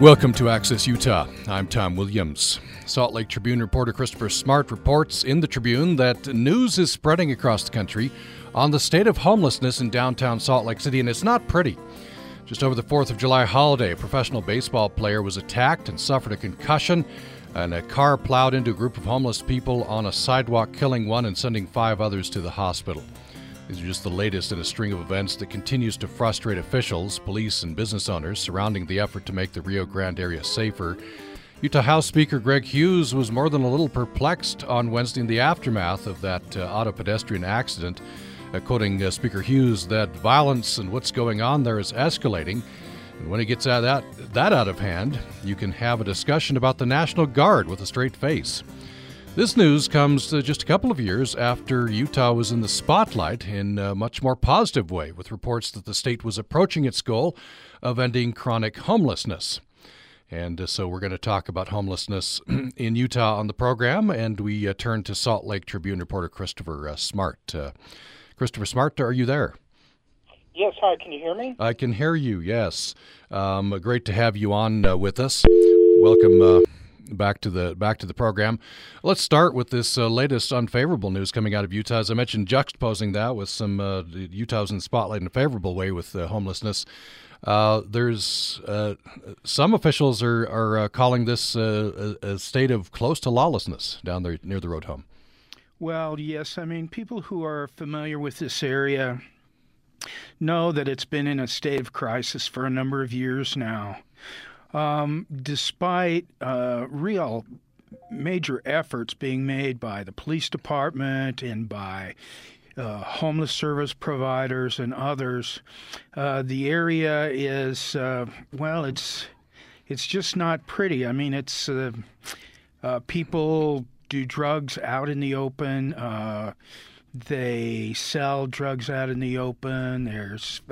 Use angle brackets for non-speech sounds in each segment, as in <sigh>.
Welcome to Access Utah. I'm Tom Williams. Salt Lake Tribune reporter Christopher Smart reports in the Tribune that news is spreading across the country on the state of homelessness in downtown Salt Lake City, and it's not pretty. Just over the 4th of July holiday, a professional baseball player was attacked and suffered a concussion, and a car plowed into a group of homeless people on a sidewalk, killing one and sending five others to the hospital. These just the latest in a string of events that continues to frustrate officials, police, and business owners surrounding the effort to make the Rio Grande area safer. Utah House Speaker Greg Hughes was more than a little perplexed on Wednesday in the aftermath of that uh, auto pedestrian accident, uh, quoting uh, Speaker Hughes that violence and what's going on there is escalating. And when it gets out that, that out of hand, you can have a discussion about the National Guard with a straight face. This news comes uh, just a couple of years after Utah was in the spotlight in a much more positive way, with reports that the state was approaching its goal of ending chronic homelessness. And uh, so we're going to talk about homelessness <clears throat> in Utah on the program, and we uh, turn to Salt Lake Tribune reporter Christopher uh, Smart. Uh, Christopher Smart, are you there? Yes, hi. Can you hear me? I can hear you. Yes, um, great to have you on uh, with us. Welcome back to the back to the program. Let's start with this uh, latest unfavorable news coming out of Utah. As I mentioned, juxtaposing that with some uh, Utah's in the spotlight in a favorable way with uh, homelessness. Uh, there's uh, some officials are are uh, calling this a, a, state of close to lawlessness down there near the road home. Well, yes. I mean, people who are familiar with this area know that it's been in a state of crisis for a number of years now um, despite uh, real major efforts being made by the police department and by uh, homeless service providers and others, uh, the area is uh, well, it's it's just not pretty. I mean, it's uh, uh, people do drugs out in the open. they sell drugs out in the open. There's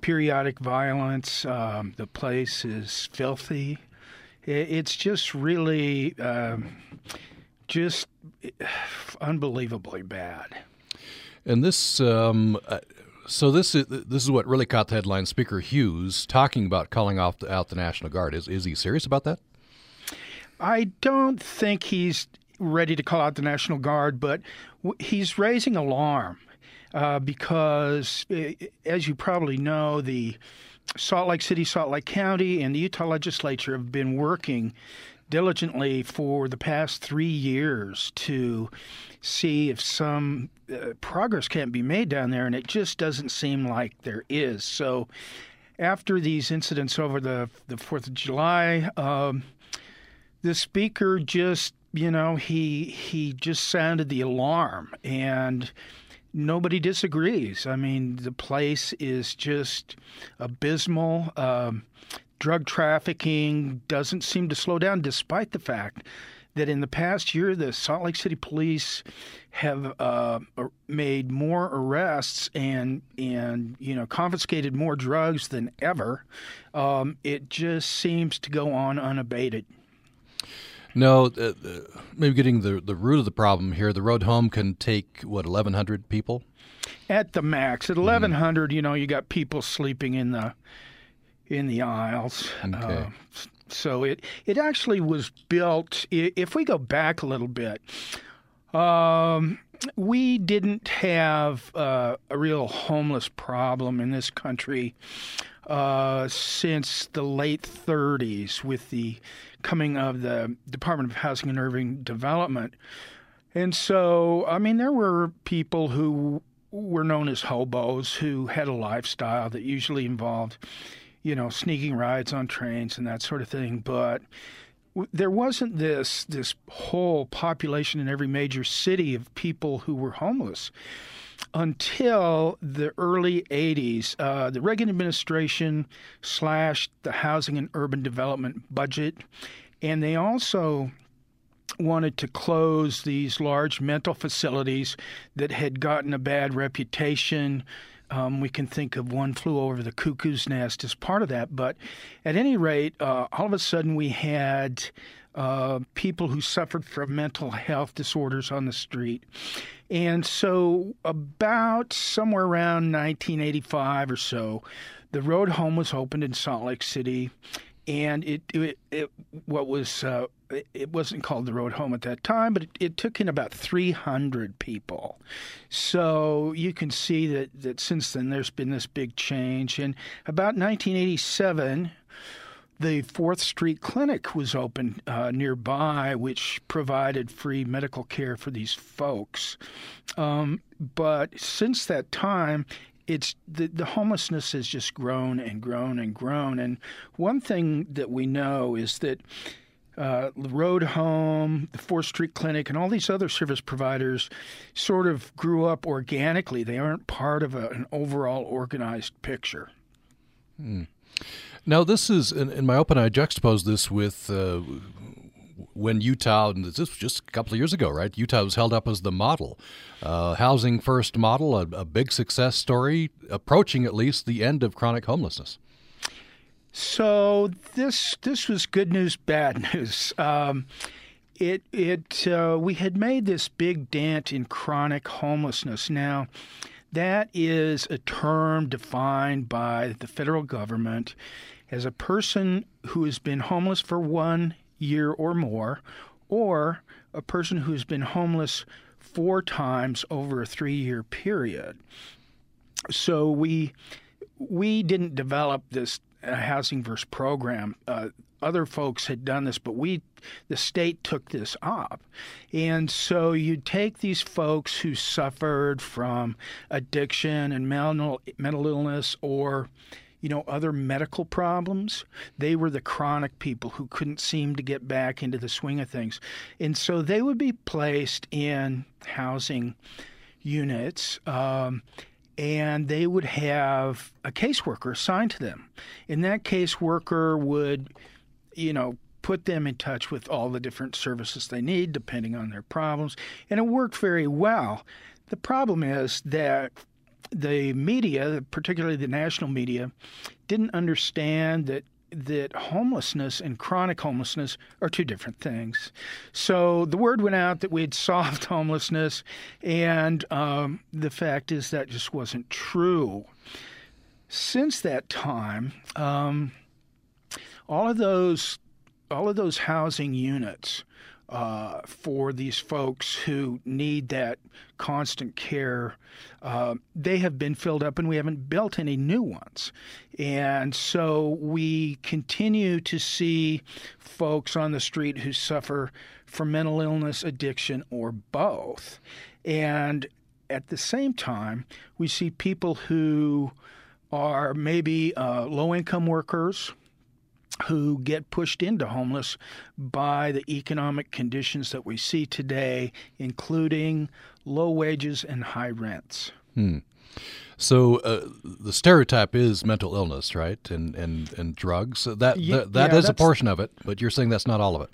periodic violence. Um, the place is filthy. It's just really um, just unbelievably bad. And this, um, uh, so this is this is what really caught the headline. Speaker Hughes talking about calling off the, out the National Guard. Is is he serious about that? I don't think he's ready to call out the National Guard, but he's raising alarm uh, because, eh, as you probably know, the Salt Lake City, Salt Lake County, and the Utah legislature have been working diligently for the past three years to see if some uh, progress can't be made down there, and it just doesn't seem like there is. So, after these incidents over the the Fourth of July, um, the speaker just, you know, he he just sounded the alarm and nobody disagrees. I mean, the place is just abysmal. Um, drug trafficking doesn't seem to slow down, despite the fact that in the past year, the Salt Lake City Police have uh, made more arrests and and you know confiscated more drugs than ever. Um, it just seems to go on unabated. No, uh, uh, maybe getting the the root of the problem here. The road home can take what eleven hundred people at the max. At mm-hmm. eleven hundred, mm-hmm. you know, you got people sleeping in the in the aisles. Okay. Uh, so it it actually was built. If we go back a little bit, um, we didn't have uh, a real homeless problem in this country uh, since the late 30s with the coming of the Department of Housing and Urban Development. And so, I mean, there were people who were known as hobos who had a lifestyle that usually involved, you know, sneaking rides on trains and that sort of thing. But there wasn't this this whole population in every major city of people who were homeless until the early 80s. Uh, the Reagan administration slashed the housing and urban development budget, and they also wanted to close these large mental facilities that had gotten a bad reputation. Um, we can think of one flew over the cuckoo's nest as part of that. But at any rate, uh, all of a sudden we had uh, people who suffered from mental health disorders on the street. And so, about somewhere around 1985 or so, the road home was opened in Salt Lake City. and it, it, it what was uh, it wasn't called the road home at that time, but it, it, took in about 300 people. So you can see that, that since then there's been this big change. And about 1987, the Fourth Street Clinic was opened uh, nearby, which provided free medical care for these folks. Um, but since that time, it's the, the homelessness has just grown and grown and grown. And one thing that we know is that uh, the Road Home, the Fourth Street Clinic, and all these other service providers sort of grew up organically. They aren't part of a, an overall organized picture. Hmm. Now, this is in, in, my open. I juxtapose this with uh, when Utah, and this was just a couple of years ago, right? Utah was held up as the model, uh, housing first model, a, a big success story, approaching at least the end of chronic homelessness. So this this was good news, bad <laughs> news. Um, it it uh, we had made this big dent in chronic homelessness. Now, that is a term defined by the federal government as a person who has been homeless for one year or more, or a person who's been homeless four times over a three-year period. So we we didn't develop this housing first program. Uh, other folks had done this, but we, the state took this up. And so you take these folks who suffered from addiction and mental, mental illness or you know, other medical problems. They were the chronic people who couldn't seem to get back into the swing of things. And so they would be placed in housing units. Um, and they would have a caseworker assigned to them. And that caseworker would, you know, put them in touch with all the different services they need depending on their problems. And it worked very well. The problem is that the media, particularly the national media, didn't understand that that homelessness and chronic homelessness are two different things. So the word went out that we had solved <laughs> homelessness, and um, the fact is that just wasn't true. Since that time, um, all of those all of those housing units uh, for these folks who need that constant care. Uh, they have been filled up, and we haven't built any new ones. And so we continue to see folks on the street who suffer from mental illness, addiction, or both. And at the same time, we see people who are maybe uh, low income workers who get pushed into homeless by the economic conditions that we see today, including low wages and high rents. Hmm. So uh, the stereotype is mental illness, right, and and and drugs. That yeah, that, that yeah, is a portion of it, but you're saying that's not all of it.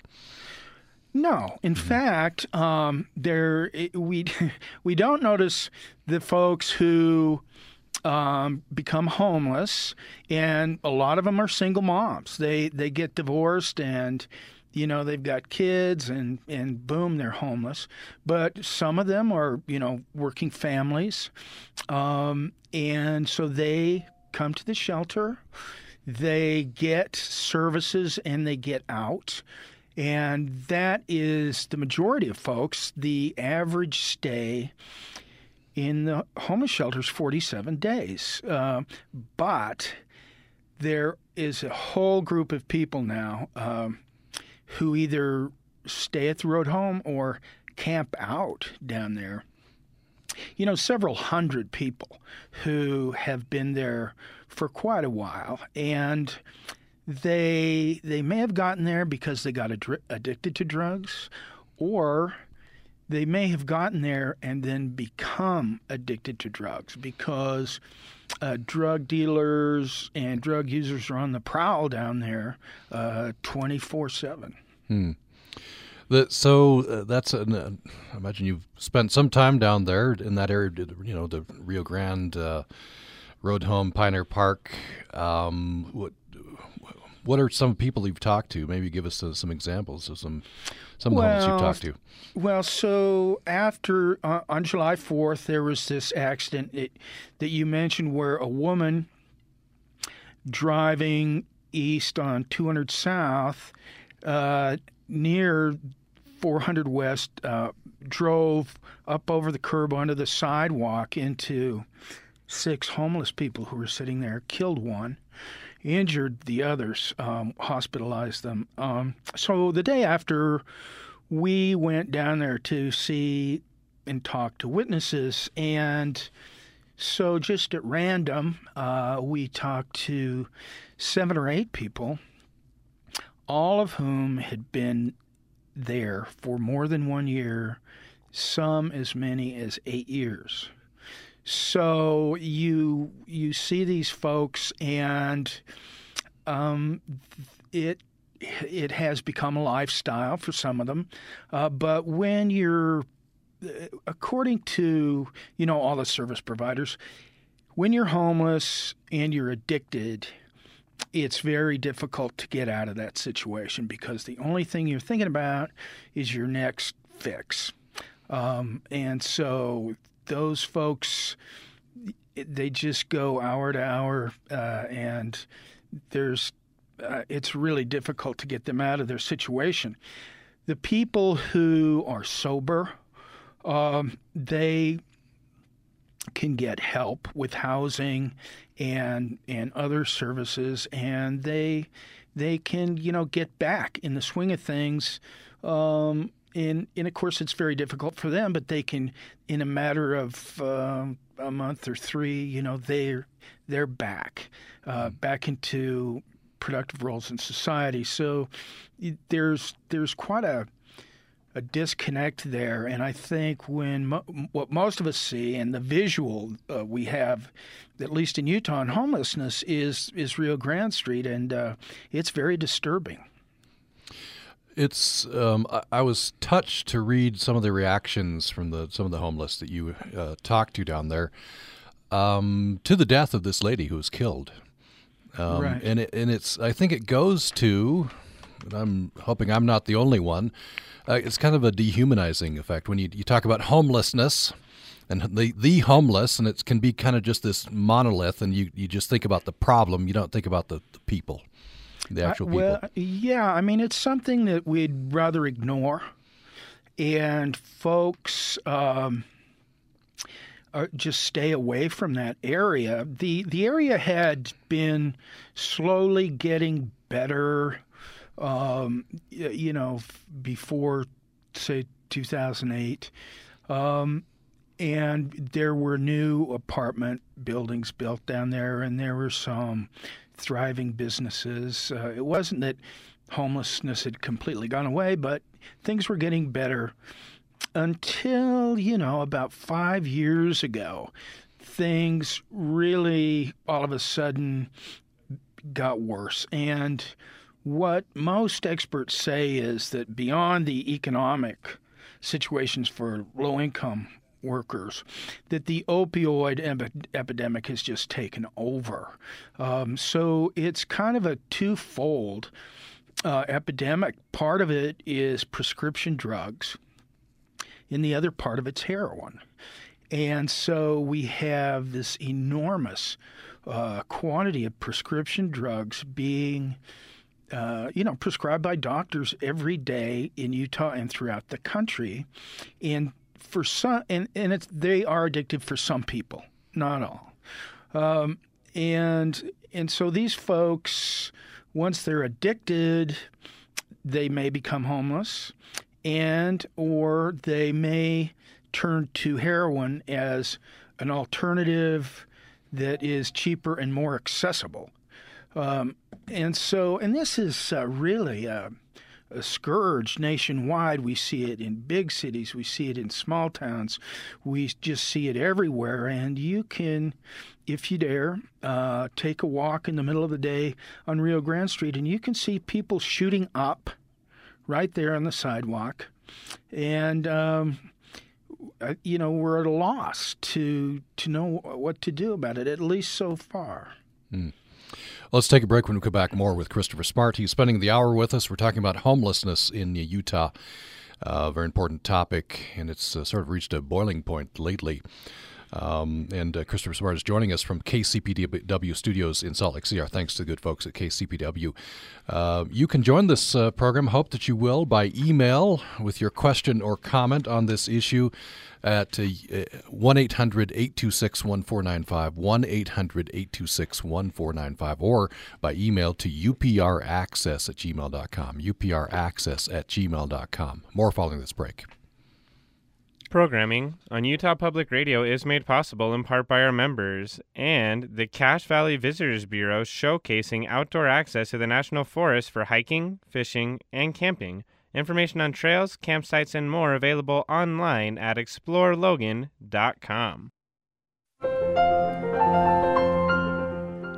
No, in mm-hmm. fact, um, there we <laughs> we don't notice the folks who um, become homeless, and a lot of them are single moms. They they get divorced and you know they've got kids and and boom they're homeless. But some of them are you know working families. Um, and so they come to the shelter they get services and they get out. And that is the majority of folks the average stay in the homeless shelters 47 days. Uh, but there is a whole group of people now um, who either stay at the road home or camp out down there. You know, several hundred people who have been there for quite a while, and they they may have gotten there because they got ad- addicted to drugs, or they may have gotten there and then become addicted to drugs because uh, drug dealers and drug users are on the prowl down there uh, 24 7. Hmm. so uh, that's an, uh, I imagine you've spent some time down there in that area, you know, the Rio Grande uh, Road Home, Pioneer Park. Um, what what are some people you've talked to? Maybe give us uh, some examples of some some well, homeless you've talked to. Well, so after uh, on July fourth, there was this accident it, that you mentioned where a woman driving east on 200 South, uh, near 400 West, uh, drove up over the curb onto the sidewalk into six homeless people who were sitting there, killed one, injured the others, um, hospitalized them. Um, so the day after, we went down there to see and talk to witnesses, and so just at random, uh, we talked to seven or eight people, all of whom had been there for more than one year, some as many as eight years. So you you see these folks, and um, it it has become a lifestyle for some of them. Uh, but when you're, uh, according to you know all the service providers, when you're homeless and you're addicted, it's very difficult to get out of that situation because the only thing you're thinking about is your next fix. Um, and so those folks they just go hour to hour uh, and there's uh, it's really difficult to get them out of their situation. The people who are sober um, they can get help with housing and and other services and they they can you know get back in the swing of things um, and and of course it's very difficult for them, but they can, in a matter of uh, a month or three, you know, they're they're back, uh, mm. back into productive roles in society. So there's there's quite a a disconnect there, and I think when mo- what most of us see and the visual uh, we have, at least in Utah, in homelessness is is Rio Grande Street, and uh, it's very disturbing. It's. Um, I, I, was touched to read some of the reactions from the some of the homeless that you uh, talked to down there um, to the death of this lady who was killed. Um, right. And it, and it's. I think it goes to. I'm hoping I'm not the only one. Uh, it's kind of a dehumanizing effect when you you talk about homelessness and the the homeless, and it can be kind of just this monolith, and you you just think about the problem, you don't think about the, the people the actual people? well, yeah. I mean, it's something that we'd rather ignore, and folks um, just stay away from that area. the The area had been slowly getting better. Um, you know, before say 2008. Um, and there were new apartment buildings built down there, and there were some thriving businesses. Uh, it wasn't that homelessness had completely gone away, but things were getting better until, you know, about five years ago. Things really all of a sudden got worse. And what most experts say is that beyond the economic situations for low income workers, that the opioid epidemic has just taken over. Um, so it's kind of a twofold uh, epidemic. Part of it is prescription drugs, and the other part of it's heroin. And so we have this enormous uh, quantity of prescription drugs being. Uh, you know, prescribed by doctors every day in Utah and throughout the country. And for some, and, and it's, they are addictive for some people, not all. Um, and and so these folks, once they're addicted, they may become homeless, and or they may turn to heroin as an alternative that is cheaper and more accessible. Um, and so, and this is uh, really. Uh, a scourge nationwide. We see it in big cities, we see it in small towns, we just see it everywhere. And you can, if you dare, uh, take a walk in the middle of the day on Rio Grande Street, and you can see people shooting up right there on the sidewalk. And, um, uh, you know, we're at a loss to to know what to do about it, at least so far. Mm. Let's take a break when we come back more with Christopher Smart. He's spending the hour with us. We're talking about homelessness in Utah, a uh, very important topic, and it's uh, sort of reached a boiling point lately. Um, and uh, Christopher Smart is joining us from KCPW Studios in Salt Lake City. Our thanks to the good folks at KCPW. Uh, you can join this uh, program, hope that you will, by email with your question or comment on this issue at uh, 1 800 826 1495, 1 800 826 1495, or by email to upraccess at gmail.com, upraccess at gmail.com. More following this break. Programming on Utah Public Radio is made possible in part by our members and the Cache Valley Visitors Bureau showcasing outdoor access to the National Forest for hiking, fishing, and camping. Information on trails, campsites, and more available online at explorelogan.com.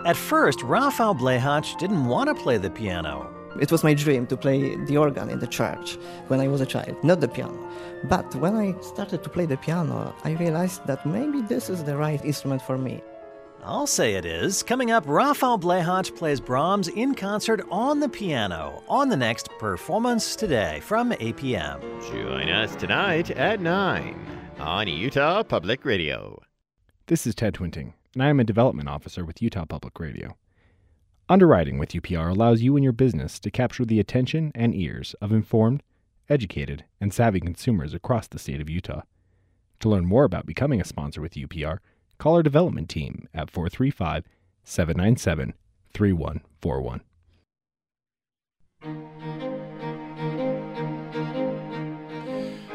At first, Raphael Blechacz didn't want to play the piano. It was my dream to play the organ in the church when I was a child, not the piano. But when I started to play the piano, I realized that maybe this is the right instrument for me. I'll say it is. Coming up, Rafael Blechacz plays Brahms in concert on the piano on the next Performance Today from APM. Join us tonight at 9 on Utah Public Radio. This is Ted Twinting, and I am a development officer with Utah Public Radio. Underwriting with UPR allows you and your business to capture the attention and ears of informed, educated, and savvy consumers across the state of Utah. To learn more about becoming a sponsor with UPR, call our development team at 435 797 3141.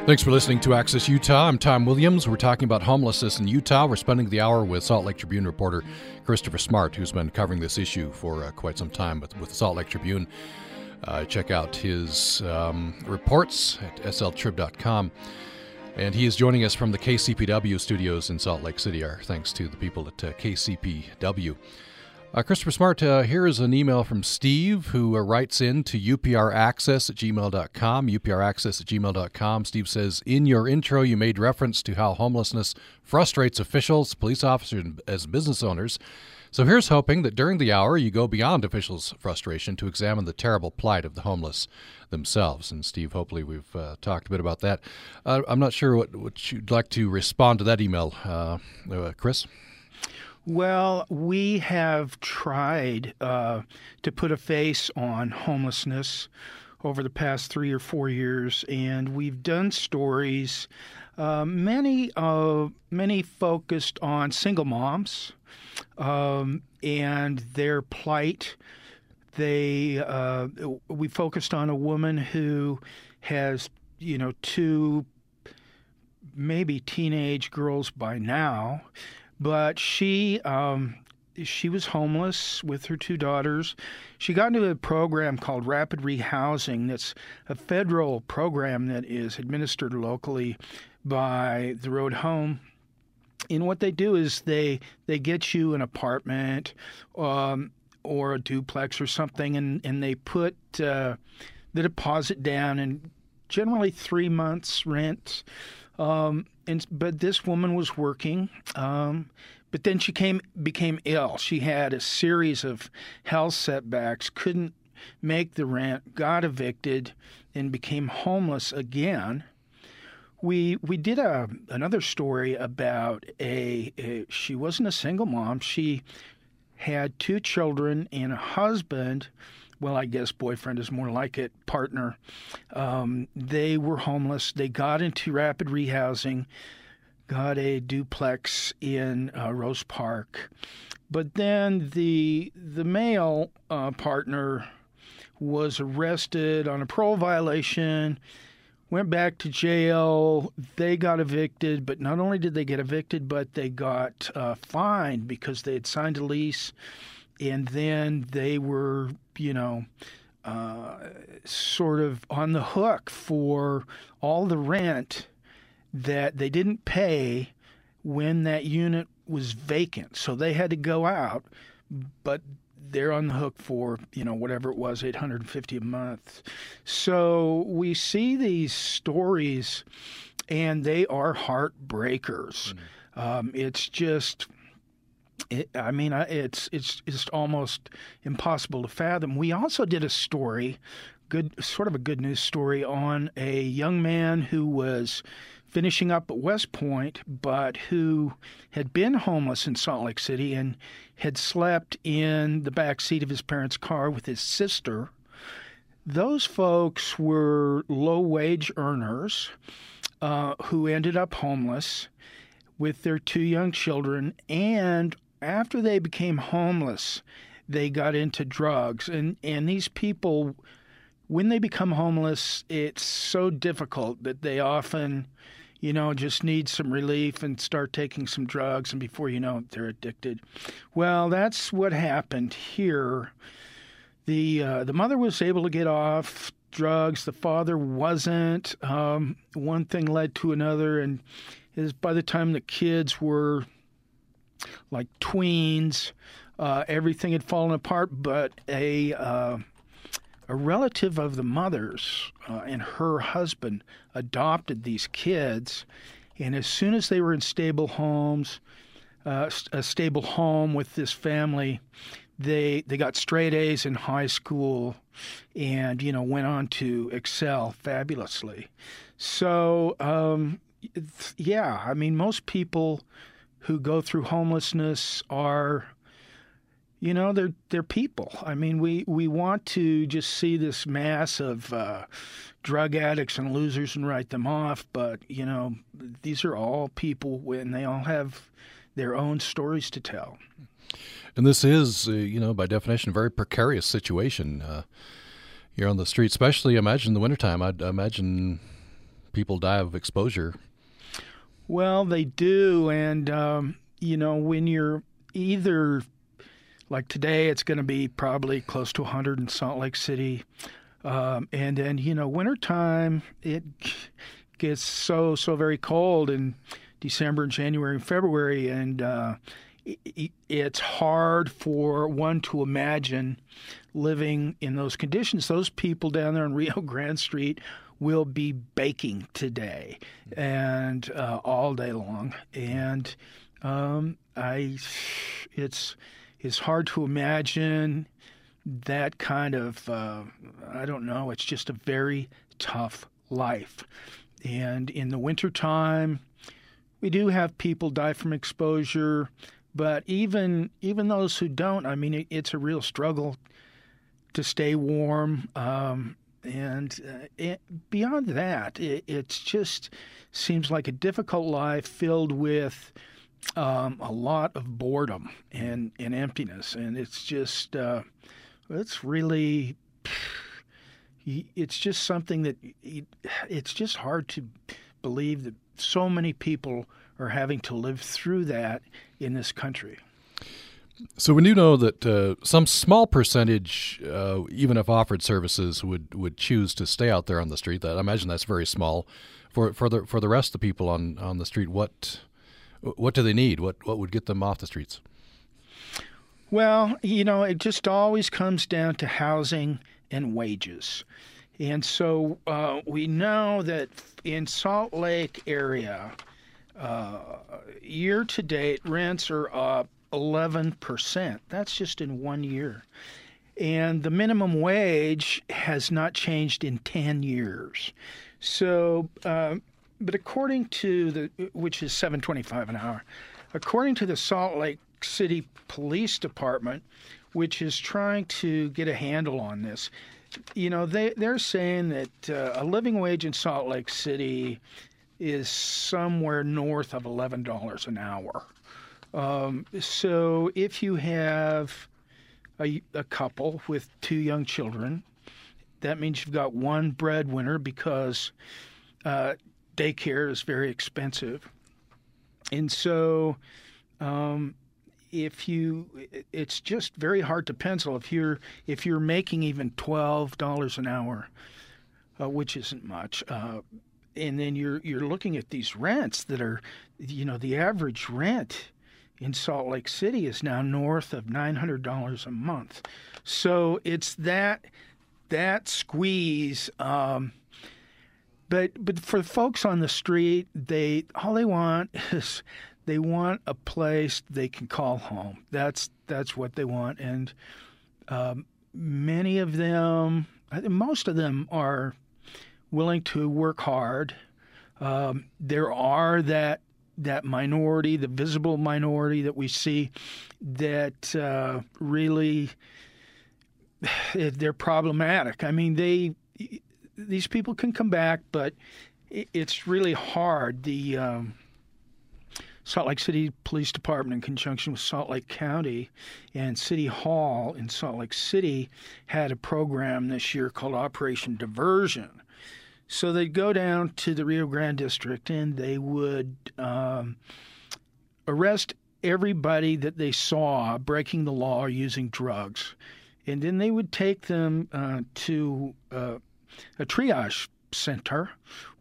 Thanks for listening to Access Utah. I'm Tom Williams. We're talking about homelessness in Utah. We're spending the hour with Salt Lake Tribune reporter Christopher Smart, who's been covering this issue for uh, quite some time with, with Salt Lake Tribune. Uh, check out his um, reports at sltrib.com. And he is joining us from the KCPW studios in Salt Lake City. Our thanks to the people at uh, KCPW. Uh, Christopher Smart, uh, here is an email from Steve who uh, writes in to upraccess at gmail.com. upraccess at gmail.com. Steve says, In your intro, you made reference to how homelessness frustrates officials, police officers, as business owners. So here's hoping that during the hour you go beyond officials' frustration to examine the terrible plight of the homeless themselves. And Steve, hopefully we've uh, talked a bit about that. Uh, I'm not sure what, what you'd like to respond to that email, uh Chris. Well, we have tried uh, to put a face on homelessness over the past three or four years, and we've done stories, uh, many uh, many focused on single moms um, and their plight. They uh, we focused on a woman who has you know two maybe teenage girls by now but she um, she was homeless with her two daughters. She got into a program called Rapid Rehousing. That's a federal program that is administered locally by the Road Home. And what they do is they they get you an apartment um, or a duplex or something, and and they put uh, the deposit down and generally three months rent. Um, and but this woman was working. Um, but then she came became ill. She had a series of health setbacks. Couldn't make the rent. Got evicted, and became homeless again. We we did a another story about a, a she wasn't a single mom. She had two children and a husband well, I guess boyfriend is more like it, partner. Um, they were homeless. They got into rapid rehousing, got a duplex in uh, Rose Park. But then the the male uh, partner was arrested on a parole violation, went back to jail. They got evicted, but not only did they get evicted, but they got uh, fined because they had signed a lease and then they were, you know, uh, sort of on the hook for all the rent that they didn't pay when that unit was vacant. So they had to go out, but they're on the hook for you know whatever it was 850 a month so we see these stories and they are heartbreakers mm-hmm. um, it's just it, I mean, it's it's it's almost impossible to fathom. We also did a story, good sort of a good news story on a young man who was finishing up at West Point, but who had been homeless in Salt Lake City and had slept in the back seat of his parents' car with his sister. Those folks were low wage earners uh, who ended up homeless with their two young children. And after they became homeless, they got into drugs. And, and these people, when they become homeless, it's so difficult that they often you know, just need some relief and start taking some drugs, and before you know it, they're addicted. Well, that's what happened here. The uh, the mother was able to get off drugs. The father wasn't. Um, one thing led to another, and is by the time the kids were like tweens, uh, everything had fallen apart. But a uh, a relative of the mother's uh, and her husband adopted these kids, and as soon as they were in stable homes, uh, a stable home with this family, they they got straight A's in high school, and you know went on to excel fabulously. So um, yeah, I mean most people who go through homelessness are you know they're they're people. I mean we we want to just see this mass of uh, drug addicts and losers and write them off but you know these are all people and they all have their own stories to tell. And this is uh, you know by definition a very precarious situation uh, you're on the street especially imagine in the wintertime. I'd imagine people die of exposure well they do and um, you know when you're either like today, it's going to be probably close to 100 in Salt Lake City. Um, and then, you know, wintertime, it gets so, so very cold in December and January and February. And uh, it, it's hard for one to imagine living in those conditions. Those people down there on <laughs> Rio Grande Street will be baking today and uh, all day long. And um, I, it's, it's hard to imagine that kind of, uh, I don't know, it's just a very tough life. And in the wintertime, we do have people die from exposure, but even even those who don't, I mean, it, it's a real struggle to stay warm. Um, and uh, it, beyond that, it it's just seems like a difficult life filled with um, a lot of boredom and, and emptiness, and it's just uh, it's really <sighs> it's just something that it's just hard to believe that so many people are having to live through that in this country. So we do know that uh, some small percentage, uh, even if offered services, would, would choose to stay out there on the street. That I imagine that's very small. For for the for the rest of the people on, on the street, what what do they need? What what would get them off the streets? Well, you know, it just always comes down to housing and wages. And so uh, we know that in Salt Lake area, uh, year to date, rents are up 11%. That's just in one year. And the minimum wage has not changed in 10 years. So uh, but according to the, which is 725 an hour, according to the Salt Lake City Police Department, which is trying to get a handle on this, you know, they, they're saying that uh, a living wage in Salt Lake City is somewhere north of $11 an hour. Um, so if you have a, a couple with two young children, that means you've got one breadwinner because uh, daycare is very expensive. And so, um, if you, it's just very hard to pencil. If you're if you're making even twelve dollars an hour, uh, which isn't much, uh, and then you're you're looking at these rents that are, you know, the average rent in Salt Lake City is now north of nine hundred dollars a month. So it's that that squeeze. Um, but but for folks on the street, they all they want <laughs> is they want a place they can call home. That's that's what they want, and um, many of them, most of them, are willing to work hard. Um, there are that that minority, the visible minority that we see, that uh, really <sighs> they're problematic. I mean, they these people can come back, but it's really hard. The um, Salt Lake City Police Department, in conjunction with Salt Lake County and City Hall in Salt Lake City, had a program this year called Operation Diversion. So they'd go down to the Rio Grande district and they would um, arrest everybody that they saw breaking the law or using drugs. And then they would take them uh, to uh, a triage center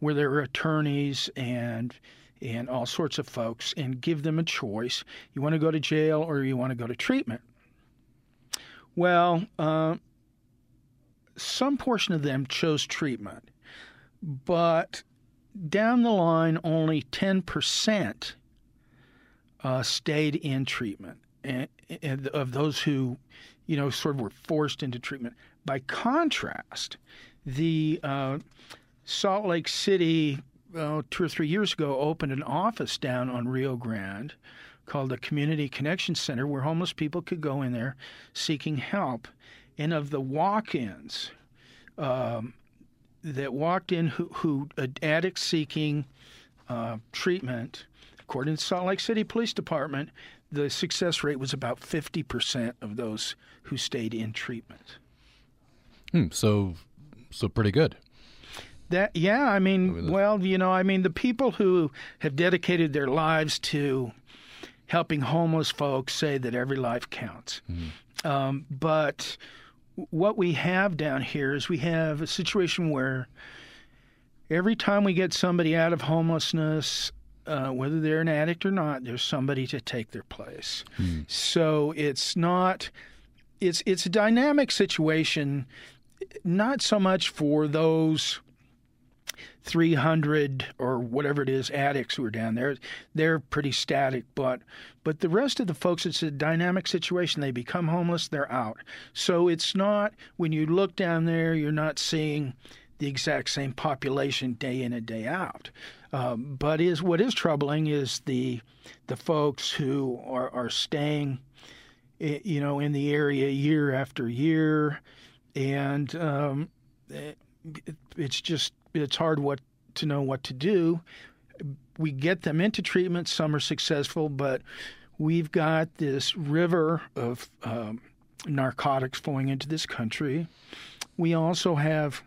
where there were attorneys and and all sorts of folks and give them a choice. You want to go to jail or you want to go to treatment. Well, uh, some portion of them chose treatment, but down the line, only 10% uh, stayed in treatment and, and of those who, you know, sort of were forced into treatment. By contrast, the uh, Salt Lake City, two or three years ago, opened an office down on Rio Grande called the Community Connection Center, where homeless people could go in there seeking help. And of the walk ins um, that walked in who, who addicts seeking uh, treatment, according to Salt Lake City Police Department, the success rate was about 50% of those who stayed in treatment. Hmm, so, so pretty good. That yeah, I mean, I mean well, you know, I mean, the people who have dedicated their lives to helping homeless folks say that every life counts. Mm-hmm. Um, but what we have down here is we have a situation where every time we get somebody out of homelessness, uh, whether they're an addict or not, there's somebody to take their place. Mm-hmm. So it's not. It's it's a dynamic situation, not so much for those 300 or whatever it is addicts who are down there. They're pretty static but but the rest of the folks it's a dynamic situation. They become homeless they're out. So it's not when you look down there you're not seeing the exact same population day in and day out. Um, but is what is troubling is the the folks who are, are staying you know in the area year after year. And um, it, it's just it's hard what to know what to do. We get them into treatment. Some are successful, but we've got this river of um, narcotics flowing into this country. We also have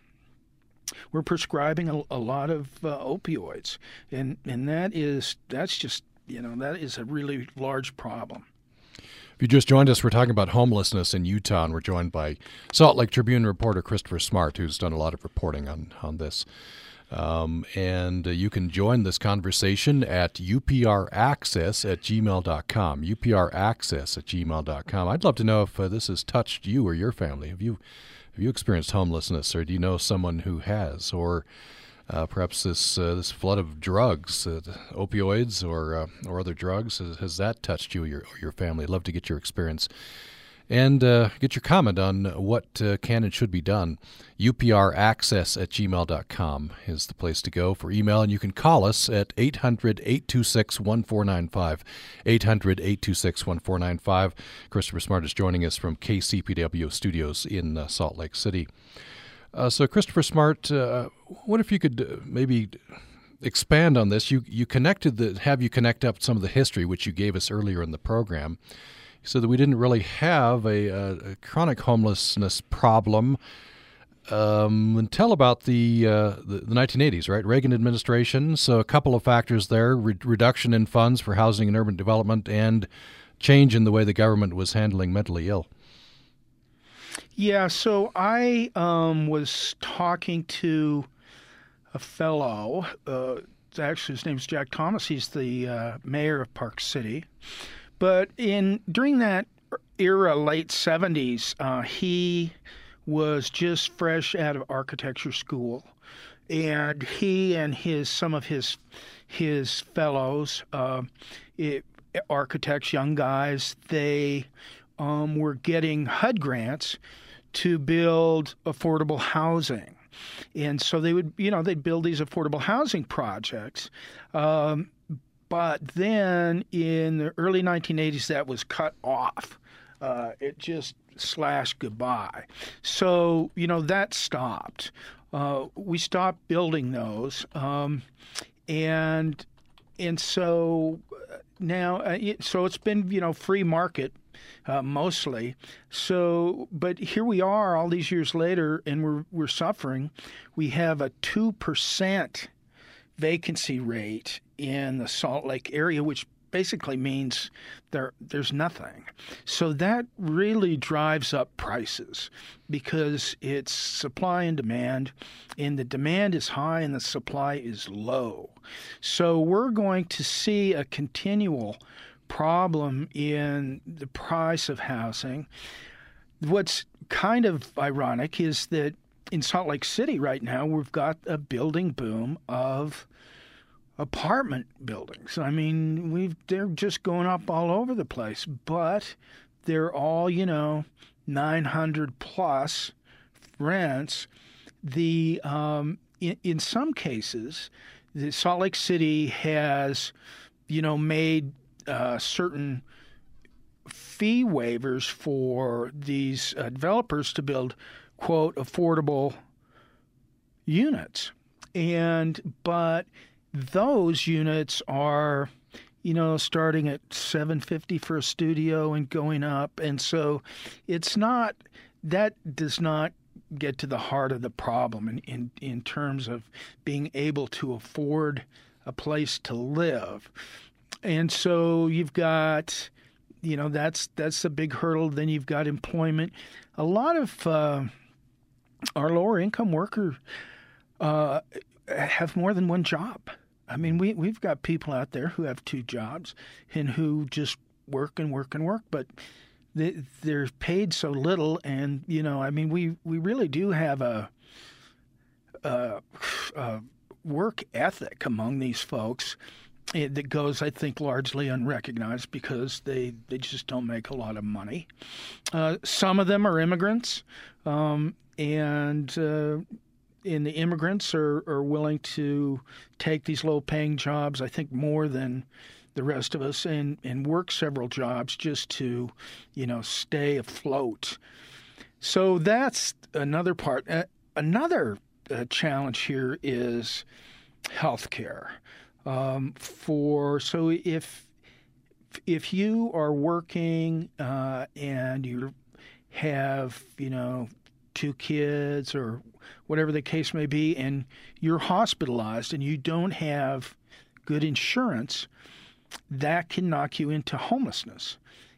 we're prescribing a, a lot of uh, opioids, and and that is that's just you know that is a really large problem. If you just joined us, we're talking about homelessness in Utah, and we're joined by Salt Lake Tribune reporter Christopher Smart, who's done a lot of reporting on, on this. Um, and uh, you can join this conversation at upraccess at gmail.com. upraccess at gmail.com. I'd love to know if uh, this has touched you or your family. Have you, have you experienced homelessness, or do you know someone who has? Or perhaps this uh, this flood of drugs, uh, opioids or uh, or other drugs, has, has, that touched you or your, your family? I'd love to get your experience and uh, get your comment on what uh, can and should be done. UPRaccess at gmail.com is the place to go for email, and you can call us at 800 826 1495. 800 826 1495. Christopher Smart is joining us from KCPW Studios in Salt Lake City. Uh, so, Christopher Smart, uh, what if you could uh, maybe expand on this? You you connected the have you connect up some of the history which you gave us earlier in the program, so that we didn't really have a, a, a chronic homelessness problem. Um, tell about the, uh, the, the 1980s, right? Reagan administration. So a couple of factors there: re- reduction in funds for housing and urban development, and change in the way the government was handling mentally ill. Yeah, so I um, was talking to a fellow. Uh, actually, his name's Jack Thomas. He's the uh, mayor of Park City. But in during that era, late '70s, uh, he was just fresh out of architecture school, and he and his some of his his fellows, uh, it, architects, young guys, they um, were getting HUD grants to build affordable housing. and so they would, you know, they'd build these affordable housing projects. Um, but then in the early 1980s, that was cut off. Uh, it just slashed goodbye. So, you know, that stopped. Uh, we stopped building those. Um, and and so uh, now, uh, so it's been, you know, free market uh, mostly. So, but here we are, all these years later, and we're we're suffering. We have a two percent vacancy rate in the Salt Lake area, which basically means there there's nothing. So that really drives up prices because it's supply and demand and the demand is high and the supply is low. So we're going to see a continual problem in the price of housing. What's kind of ironic is that in Salt Lake City right now we've got a building boom of apartment buildings. I mean, we they're just going up all over the place, but they're all, you know, 900 plus rents. The um, in, in some cases, the Salt Lake City has, you know, made uh, certain fee waivers for these uh, developers to build quote affordable units. And but those units are you know starting at 750 for a studio and going up. And so it's not that does not get to the heart of the problem in in, in terms of being able to afford a place to live and so you've got you know that's that's a big hurdle. Then you've got employment. A lot of uh, our lower income workers uh, have more than one job. I mean, we we've got people out there who have two jobs and who just work and work and work, but they, they're paid so little. And you know, I mean, we we really do have a, a, a work ethic among these folks eh, that goes, I think, largely unrecognized because they, they just don't make a lot of money. Uh, some of them are immigrants, um, and uh, and the immigrants are, are willing to take these low paying jobs, I think more than the rest of us, and, and work several jobs just to, you know, stay afloat. So that's another part. Uh, another uh, challenge here is healthcare. Um, for so if if you are working uh, and you have you know two kids or whatever the case may be, and you're hospitalized and you don't have good insurance, that can knock you into homelessness.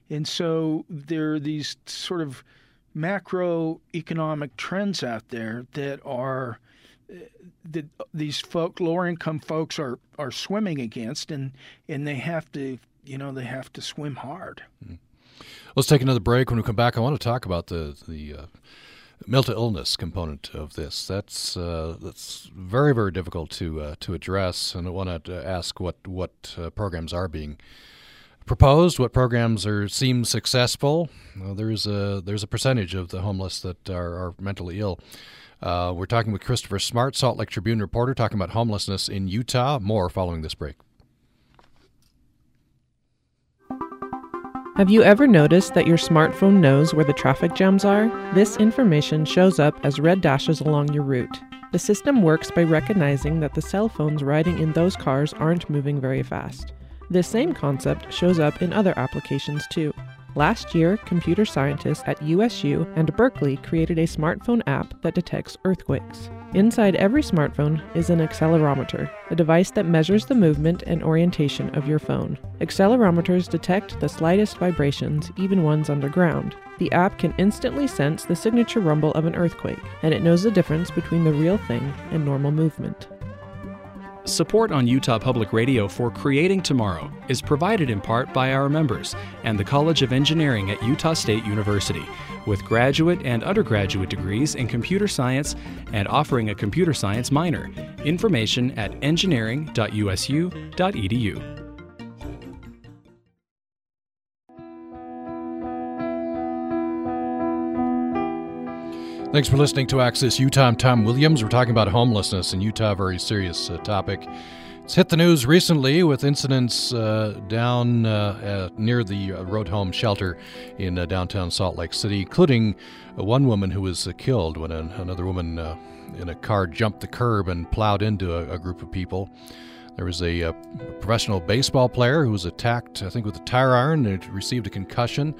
And so there are these sort of macroeconomic trends out there that are that these folk lower income folks are are swimming against and and they have to you know they have to swim hard. Mm-hmm. Let's take another break. When we come back, I want to talk about the the uh, mental illness component of this. That's uh, that's very very difficult to uh, to address, and I want to ask what what uh, programs are being proposed, what programs are seem successful. Well, there's a there's a percentage of the homeless that are, are mentally ill. Uh, we're talking with Christopher Smart, Salt Lake Tribune reporter, talking about homelessness in Utah. More following this break. Have you ever noticed that your smartphone knows where the traffic jams are? This information shows up as red dashes along your route. The system works by recognizing that the cell phones riding in those cars aren't moving very fast. This same concept shows up in other applications too. Last year, computer scientists at USU and Berkeley created a smartphone app that detects earthquakes. Inside every smartphone is an accelerometer, a device that measures the movement and orientation of your phone. Accelerometers detect the slightest vibrations, even ones underground. The app can instantly sense the signature rumble of an earthquake, and it knows the difference between the real thing and normal movement. Support on Utah Public Radio for Creating Tomorrow is provided in part by our members and the College of Engineering at Utah State University, with graduate and undergraduate degrees in computer science and offering a computer science minor. Information at engineering.usu.edu. Thanks for listening to Access Utah. I'm Tom Williams. We're talking about homelessness in Utah, a very serious uh, topic. It's hit the news recently with incidents uh, down uh, near the uh, Road Home shelter in uh, downtown Salt Lake City, including uh, one woman who was killed when an, another woman in a car jumped the curb and plowed into a, a group of people. There was a, a, professional baseball player who was attacked, I think, with a tire iron and received a concussion.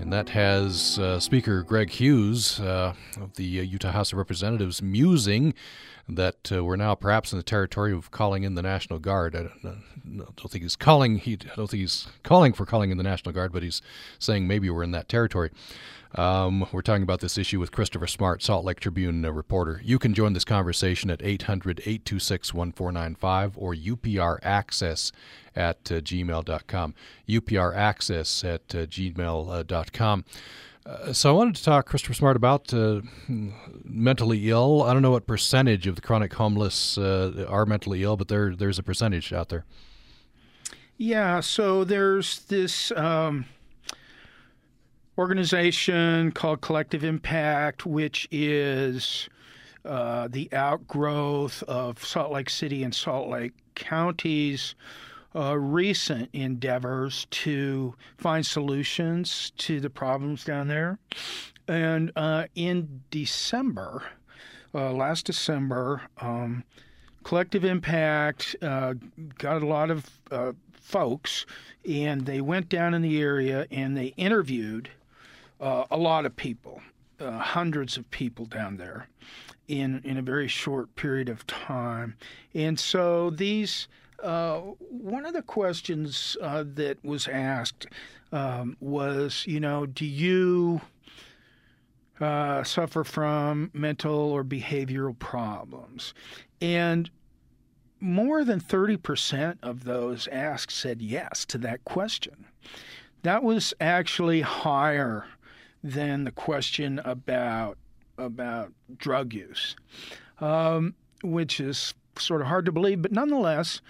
And that has uh, Speaker Greg Hughes uh, of the uh, Utah House of Representatives musing that uh, we're now perhaps in the territory of calling in the National Guard. I don't, I don't, think he's calling. He, I don't think he's calling for calling in the National Guard, but he's saying maybe we're in that territory. Um, we're talking about this issue with Christopher Smart, Salt Lake Tribune uh, reporter. You can join this conversation at 800 826 1495 or UPR Access at uh, gmail.com. UPR Access at uh, gmail.com. Uh, so I wanted to talk, Christopher Smart, about uh, mentally ill. I don't know what percentage of the chronic homeless uh, are mentally ill, but there there's a percentage out there. Yeah. So there's this um, organization called Collective Impact, which is uh, the outgrowth of Salt Lake City and Salt Lake County's uh, recent endeavors to find solutions to the problems down there. And uh, in December, uh, last December, um, Collective Impact uh, got a lot of uh, folks, and they went down in the area and they interviewed uh, a lot of people, hundreds of people down there in in a very short period of time. And so these uh, one of the questions uh, that was asked um, was, you know, do you uh, suffer from mental or behavioral problems? And more than 30% of those asked said yes to that question. That was actually higher than the question about about drug use, um, which is sort of hard to believe, but nonetheless,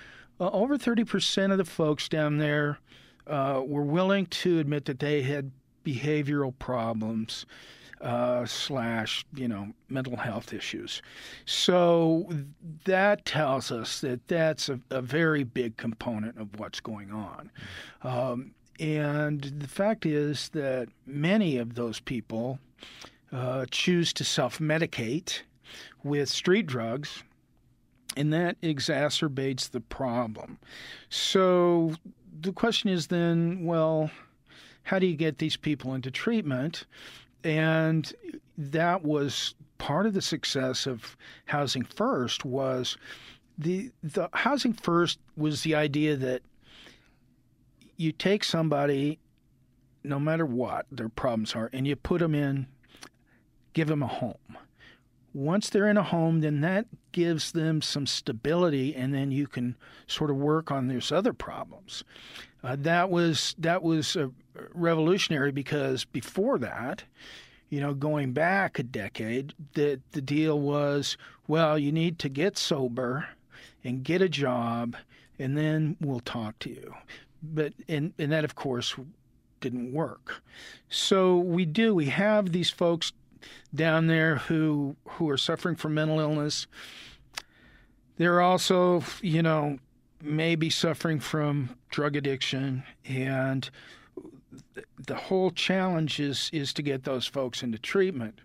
uh, over 30% of the folks down there uh, were willing to admit that they had behavioral problems uh, slash, you know, mental health issues. So that tells us that that's a, a very big component of what's going on. Um, and the fact is that many of those people uh, choose to self medicate with street drugs and that exacerbates the problem. So the question is then, well, how do you get these people into treatment? And that was part of the success of Housing First was the the Housing First was the idea that you take somebody no matter what their problems are and you put them in give them a home once they're in a home, then that gives them some stability, and then you can sort of work on these other problems. Uh, that was that was uh, revolutionary because before that, you know, going back a decade, the the deal was well, you need to get sober and get a job, and then we'll talk to you. But and and that of course didn't work. So we do we have these folks down there who who are suffering from mental illness. They're also, you know, maybe suffering from drug addiction and the whole challenge is is to get those folks into treatment.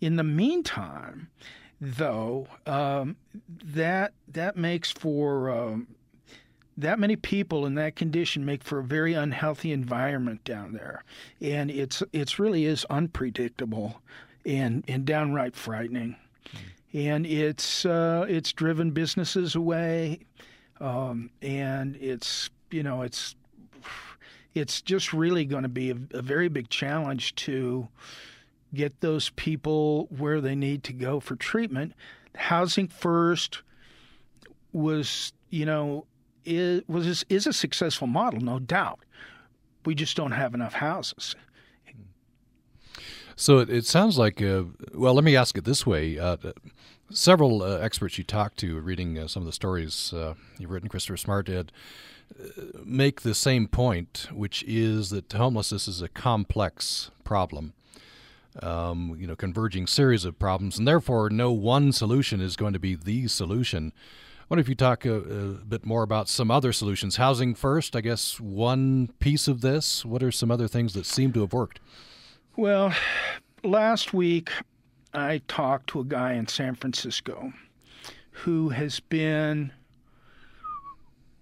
In the meantime, though, um, that that makes for um, that many people in that condition make for a very unhealthy environment down there, and it's it's really is unpredictable and and downright frightening. And it's uh, it's driven businesses away, um, and it's you know it's it's just really going to be a, a very big challenge to get those people where they need to go for treatment. Housing First was, you know, is, was is a successful model, no doubt. We just don't have enough houses. So it, it sounds like, uh, well, let me ask it this way. Uh, several uh, experts you talked to, reading uh, some of the stories uh, you've written, Christopher Smart did, uh, make the same point, which is that homelessness is a complex problem. um, you know, converging series of problems, and therefore no one solution is going to be the solution. Wonder if you talk a, a, bit more about some other solutions. Housing first, I guess, one piece of this. What are some other things that seem to have worked? Well, last week I talked to a guy in San Francisco who has been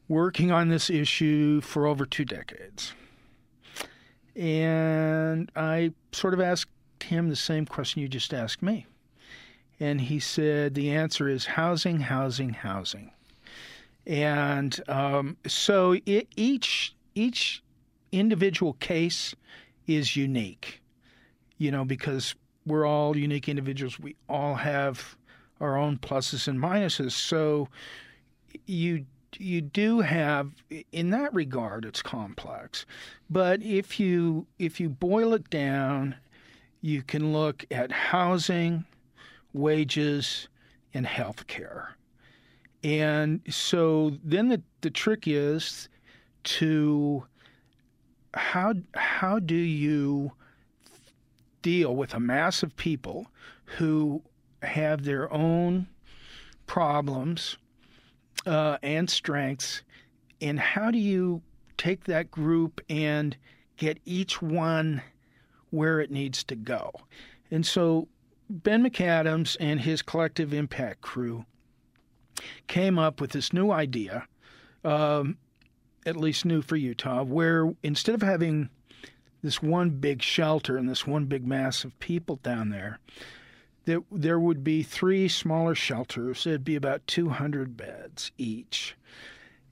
working on this issue for over two decades. And I sort of asked him the same question you just asked me. And he said the answer is housing, housing, housing. And um, so it, each each individual case is unique, you know, because we're all unique individuals. We all have our own pluses and minuses. So you you do have in that regard it's complex but if you if you boil it down you can look at housing wages and health care and so then the, the trick is to how how do you deal with a mass of people who have their own problems uh, and strengths, and how do you take that group and get each one where it needs to go? And so Ben McAdams and his collective impact crew came up with this new idea, um, at least new for Utah, where instead of having this one big shelter and this one big mass of people down there, that there would be three smaller shelters. It'd be about 200 beds each,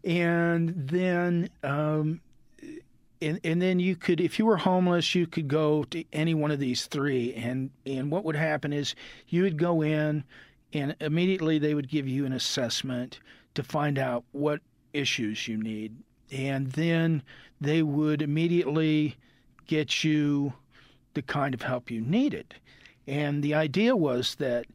and then um, and and then you could, if you were homeless, you could go to any one of these three, and and what would happen is you would go in, and immediately they would give you an assessment to find out what issues you need, and then they would immediately get you the kind of help you needed. And the idea was that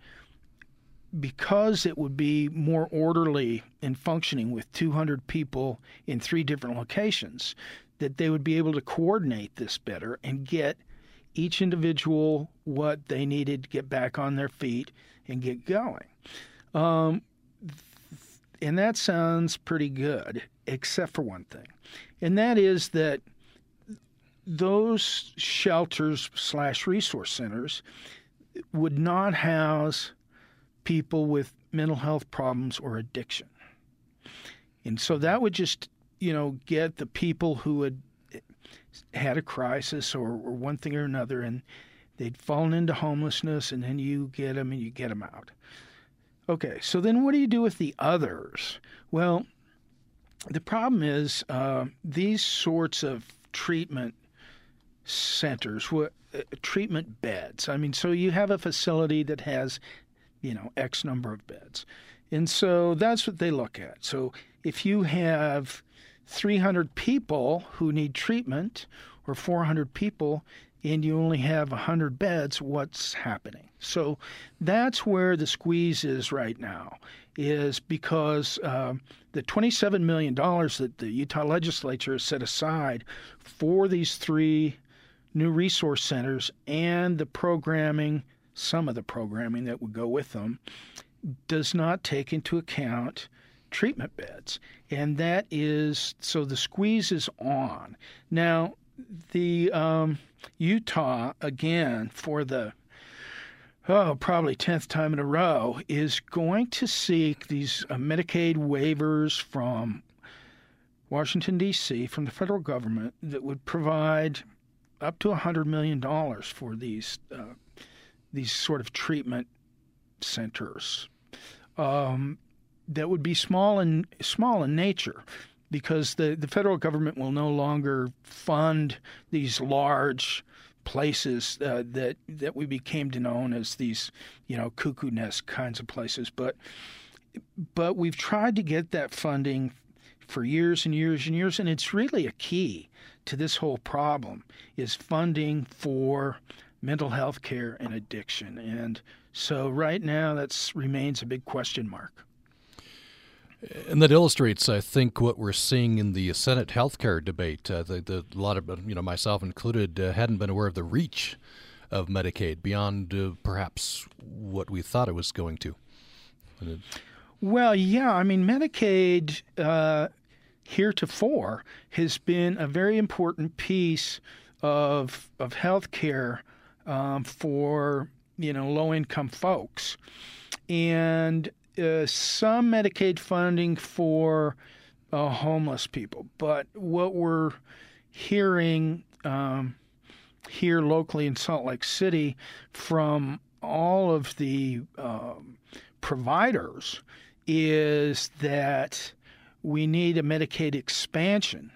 because it would be more orderly and functioning with 200 people in three different locations, that they would be able to coordinate this better and get each individual what they needed to get back on their feet and get going. Um, and that sounds pretty good, except for one thing, and that is that those shelters slash resource centers would not house people with mental health problems or addiction. And so that would just, you know, get the people who had had a crisis or, or one thing or another and they'd fallen into homelessness and then you get them and you get them out. Okay, so then what do you do with the others? Well, the problem is uh, these sorts of treatment centers, uh, treatment beds. I mean, so you have a facility that has, you know, X number of beds. And so that's what they look at. So if you have 300 people who need treatment or 400 people and you only have 100 beds, what's happening? So that's where the squeeze is right now, is because uh, the $27 million that the Utah legislature has set aside for these three new resource centers and the programming, some of the programming that would go with them, does not take into account treatment beds. And that is so the squeeze is on. Now, the um, Utah, again, for the oh, probably 10th time in a row, is going to seek these uh, Medicaid waivers from Washington, D.C., from the federal government that would provide up to $100 million for these, uh, these sort of treatment centers. Um, that would be small in small in nature, because the, the federal government will no longer fund these large places uh, that that we became to know as these you know cuckoo nest kinds of places. But but we've tried to get that funding for years and years and years, and it's really a key to this whole problem is funding for mental health care and addiction. And so right now that remains a big question mark. And that illustrates, I think, what we're seeing in the Senate healthcare debate. Uh, the, the, a lot of, you know, myself included, uh, hadn't been aware of the reach of Medicaid beyond uh, perhaps what we thought it was going to? Well, yeah. I mean, Medicaid uh, heretofore has been a very important piece of of health care um, for you know low income folks, and uh, some Medicaid funding for uh, homeless people. But what we're hearing um, here locally in Salt Lake City from all of the um, providers is that we need a Medicaid expansion.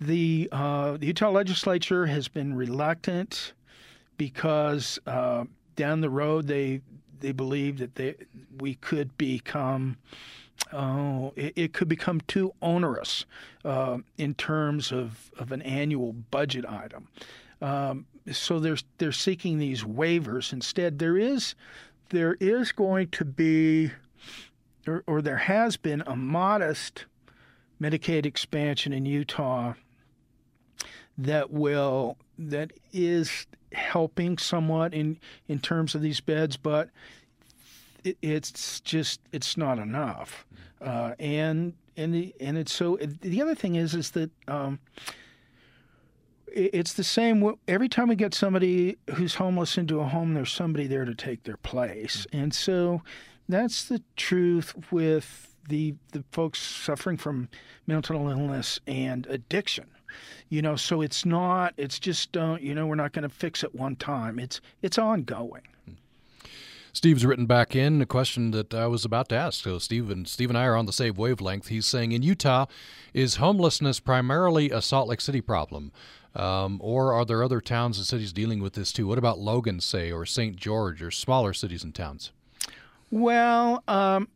The, uh, the Utah legislature has been reluctant because uh, down the road they they believe that they we could become oh it, it could become too onerous uh, in terms of, of an annual budget item. Um, so they're they're seeking these waivers instead. There is there is going to be or, or there has been a modest Medicaid expansion in Utah that will that is helping somewhat in in terms of these beds, but it, it's just it's not enough. Uh, and and the, and it's so the other thing is is that um, it, it's the same every time we get somebody who's homeless into a home, there's somebody there to take their place, and so that's the truth with the the folks suffering from mental illness and addiction you know so it's not it's just don't you know we're not going to fix it one time it's it's ongoing Steve's written back in a question that I was about to ask. So Steve and Steve and I are on the same wavelength. He's saying in Utah, is homelessness primarily a Salt Lake City problem, um, or are there other towns and cities dealing with this too? What about Logan, say, or St. George, or smaller cities and towns? Well, um,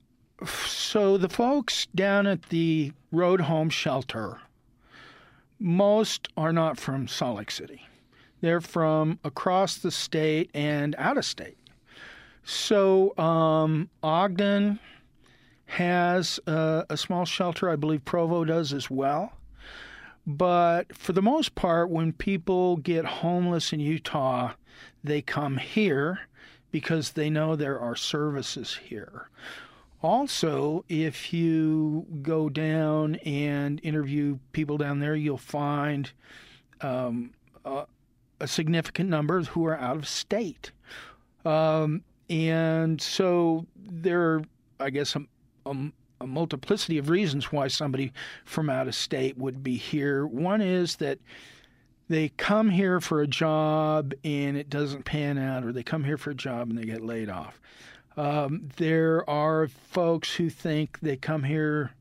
so the folks down at the Road Home Shelter most are not from Salt Lake City. They're from across the state and out of state. So um, Ogden has a, a, small shelter. I believe Provo does as well. But for the most part, when people get homeless in Utah, they come here because they know there are services here. Also, if you go down and interview people down there, you'll find um, a, a, significant number who are out of state. Um, and so there are, I guess, a, a, a, multiplicity of reasons why somebody from out of state would be here. One is that they come here for a job and it doesn't pan out, or they come here for a job and they get laid off. Um, there are folks who think they come here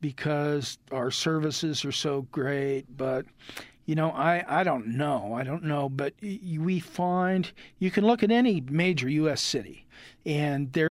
because our services are so great, but you know, I, I don't know. I don't know, but we find you can look at any major U.S. city, and there